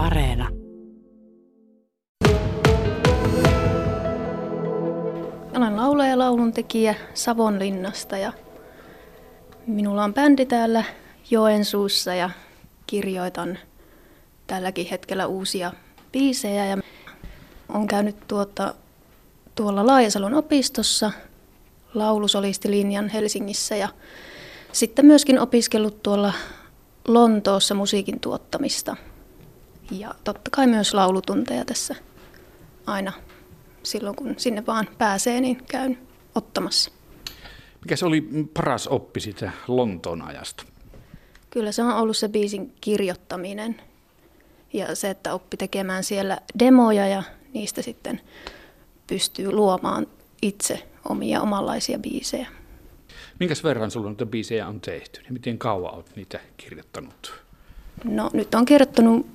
Areena. Olen laulaja ja lauluntekijä Savonlinnasta ja minulla on bändi täällä Joensuussa ja kirjoitan tälläkin hetkellä uusia biisejä ja olen käynyt tuota, tuolla Laajasalon opistossa laulusolistilinjan Helsingissä ja sitten myöskin opiskellut tuolla Lontoossa musiikin tuottamista. Ja totta kai myös laulutunteja tässä aina silloin, kun sinne vaan pääsee, niin käyn ottamassa. Mikä se oli paras oppi sitä Lontoon ajasta? Kyllä se on ollut se biisin kirjoittaminen ja se, että oppi tekemään siellä demoja ja niistä sitten pystyy luomaan itse omia omanlaisia biisejä. Minkäs verran sulla noita biisejä on tehty ja miten kauan olet niitä kirjoittanut? No nyt on kirjoittanut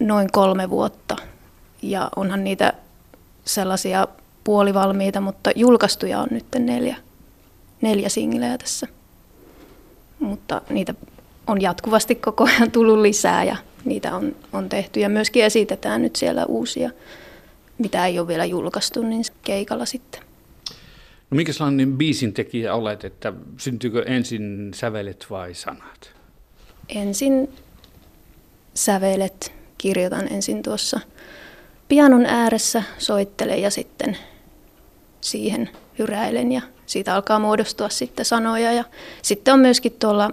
noin kolme vuotta ja onhan niitä sellaisia puolivalmiita, mutta julkaistuja on nyt neljä, neljä singleä tässä. Mutta niitä on jatkuvasti koko ajan tullut lisää ja niitä on, on tehty ja myöskin esitetään nyt siellä uusia, mitä ei ole vielä julkaistu, niin keikalla sitten. No minkälainen biisin tekijä olet, että syntyykö ensin sävelet vai sanat? Ensin sävelet, kirjoitan ensin tuossa pianon ääressä, soittelen ja sitten siihen hyräilen ja siitä alkaa muodostua sitten sanoja. Ja sitten on myöskin tuolla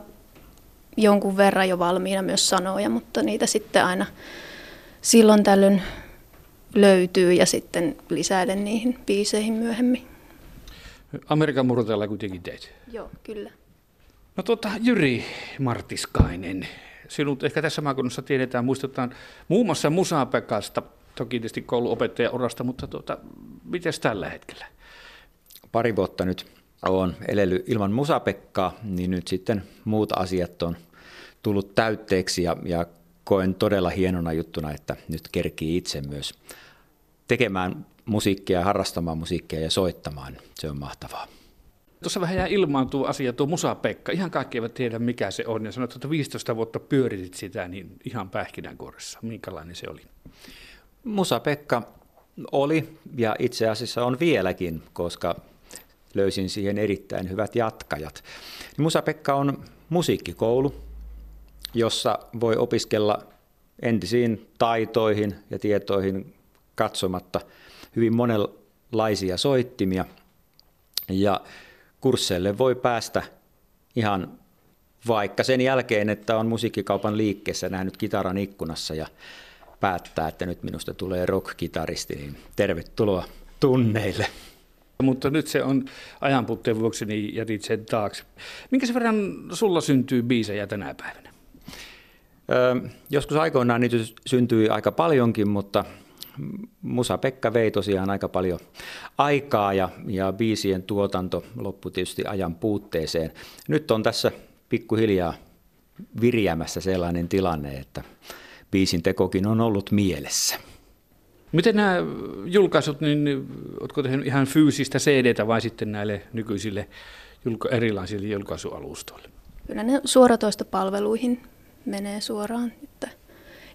jonkun verran jo valmiina myös sanoja, mutta niitä sitten aina silloin tällöin löytyy ja sitten lisäilen niihin biiseihin myöhemmin. Amerikan murteella kuitenkin teit. Joo, kyllä. No tuota, Jyri Martiskainen, sinut ehkä tässä maakunnassa tiedetään, muistetaan muun muassa Musapekasta, toki tietysti kouluopettajan urasta, mutta tuota, miten tällä hetkellä? Pari vuotta nyt olen elely ilman Musapekkaa, niin nyt sitten muut asiat on tullut täytteeksi ja, ja koen todella hienona juttuna, että nyt kerkii itse myös tekemään musiikkia, harrastamaan musiikkia ja soittamaan. Se on mahtavaa. Tuossa vähän jää ilmaan tuo asia, tuo Musa-Pekka. Ihan kaikki eivät tiedä, mikä se on. Ja sanoit, että 15 vuotta pyöritit sitä, niin ihan pähkinänkuoressa. Minkälainen se oli? Musa-Pekka oli ja itse asiassa on vieläkin, koska löysin siihen erittäin hyvät jatkajat. Musa-Pekka on musiikkikoulu, jossa voi opiskella entisiin taitoihin ja tietoihin katsomatta hyvin monenlaisia soittimia. Ja kursseille voi päästä ihan vaikka sen jälkeen, että on musiikkikaupan liikkeessä nähnyt kitaran ikkunassa ja päättää, että nyt minusta tulee rock-kitaristi, niin tervetuloa tunneille. Mutta nyt se on ajanpuutteen vuoksi, niin jätit sen taakse. Minkä verran sulla syntyy biisejä tänä päivänä? Öö, joskus aikoinaan niitä syntyi aika paljonkin, mutta Musa-Pekka vei tosiaan aika paljon aikaa ja, ja biisien tuotanto loppui tietysti ajan puutteeseen. Nyt on tässä pikkuhiljaa virjäämässä sellainen tilanne, että biisin tekokin on ollut mielessä. Miten nämä julkaisut, niin oletko tehnyt ihan fyysistä cd vai sitten näille nykyisille erilaisille julkaisualustoille? Kyllä ne suoratoistopalveluihin menee suoraan, että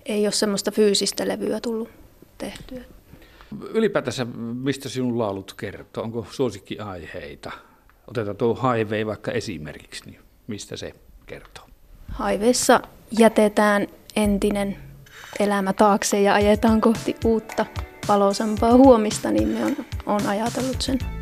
ei ole semmoista fyysistä levyä tullut tehtyä. Ylipäätänsä, mistä sinun laulut kertoo? Onko suosikkiaiheita? Otetaan tuo Highway vaikka esimerkiksi, niin mistä se kertoo? Haiveissa jätetään entinen elämä taakse ja ajetaan kohti uutta valoisampaa huomista, niin me on, on ajatellut sen.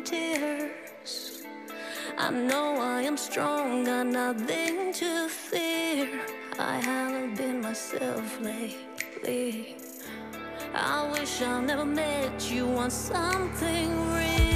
tears. I know I am strong, got nothing to fear. I haven't been myself lately. I wish I never met you on something real.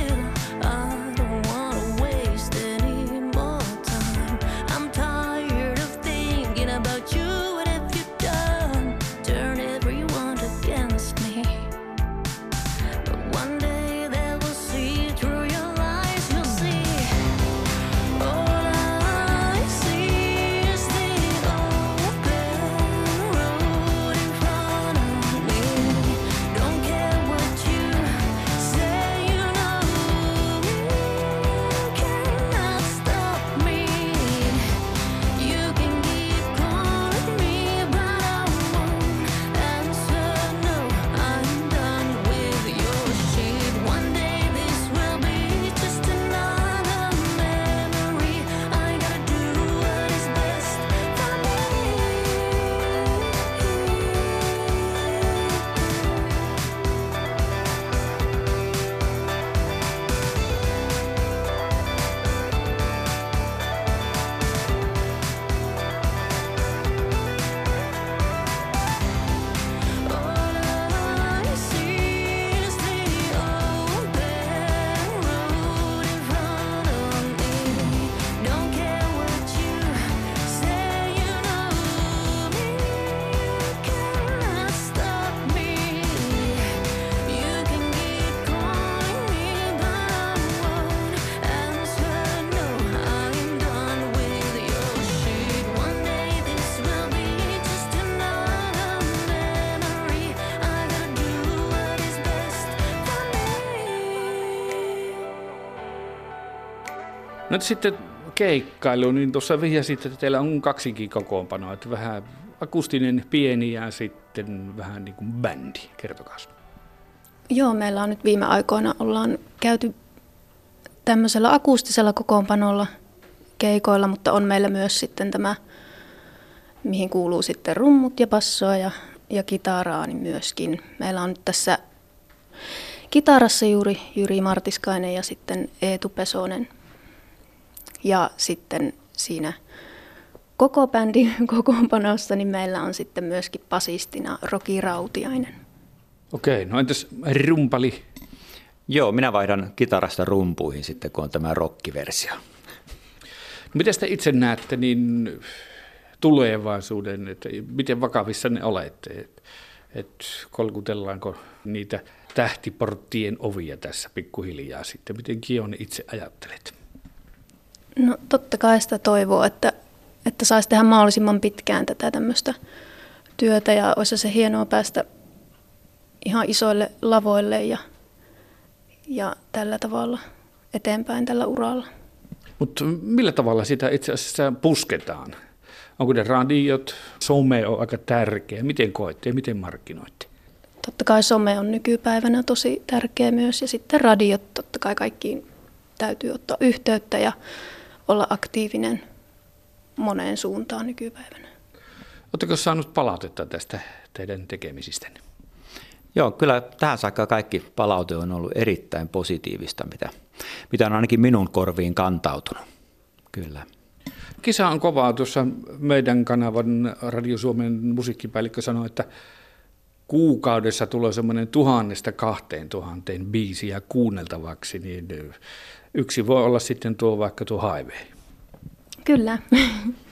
Nyt sitten keikkailu, niin tuossa vihjasit, että teillä on kaksikin kokoonpanoa, että vähän akustinen pieni ja sitten vähän niin kuin bändi. Kertokaa. Joo, meillä on nyt viime aikoina ollaan käyty tämmöisellä akustisella kokoonpanolla keikoilla, mutta on meillä myös sitten tämä, mihin kuuluu sitten rummut ja bassoa ja, ja kitaraa, niin myöskin. Meillä on nyt tässä kitarassa juuri Jyri Martiskainen ja sitten Eetu Pesonen. Ja sitten siinä koko bändin kokoonpanossa niin meillä on sitten myöskin basistina Roki Rautiainen. Okei, no entäs rumpali? Joo, minä vaihdan kitarasta rumpuihin sitten, kun on tämä rockiversio. Miten te itse näette niin tulevaisuuden, että miten vakavissa ne olette? Et, et kolkutellaanko niitä tähtiporttien ovia tässä pikkuhiljaa sitten? Miten Kion itse ajattelet? No totta kai sitä toivoo, että, että saisi tehdä mahdollisimman pitkään tätä tämmöistä työtä ja olisi se hienoa päästä ihan isoille lavoille ja, ja tällä tavalla eteenpäin tällä uralla. Mutta millä tavalla sitä itse asiassa pusketaan? Onko ne radiot, some on aika tärkeä? Miten koette ja miten markkinoitte? Totta kai some on nykypäivänä tosi tärkeä myös ja sitten radiot, totta kai kaikkiin täytyy ottaa yhteyttä ja olla aktiivinen moneen suuntaan nykypäivänä. Oletteko saanut palautetta tästä teidän tekemisistänne? Joo, kyllä tähän saakka kaikki palaute on ollut erittäin positiivista, mitä, mitä on ainakin minun korviin kantautunut. Kyllä. Kisa on kovaa. Tuossa meidän kanavan Radio Suomen musiikkipäällikkö sanoi, että kuukaudessa tulee semmoinen tuhannesta kahteen tuhanteen biisiä kuunneltavaksi, niin yksi voi olla sitten tuo vaikka tuo Highway. Kyllä.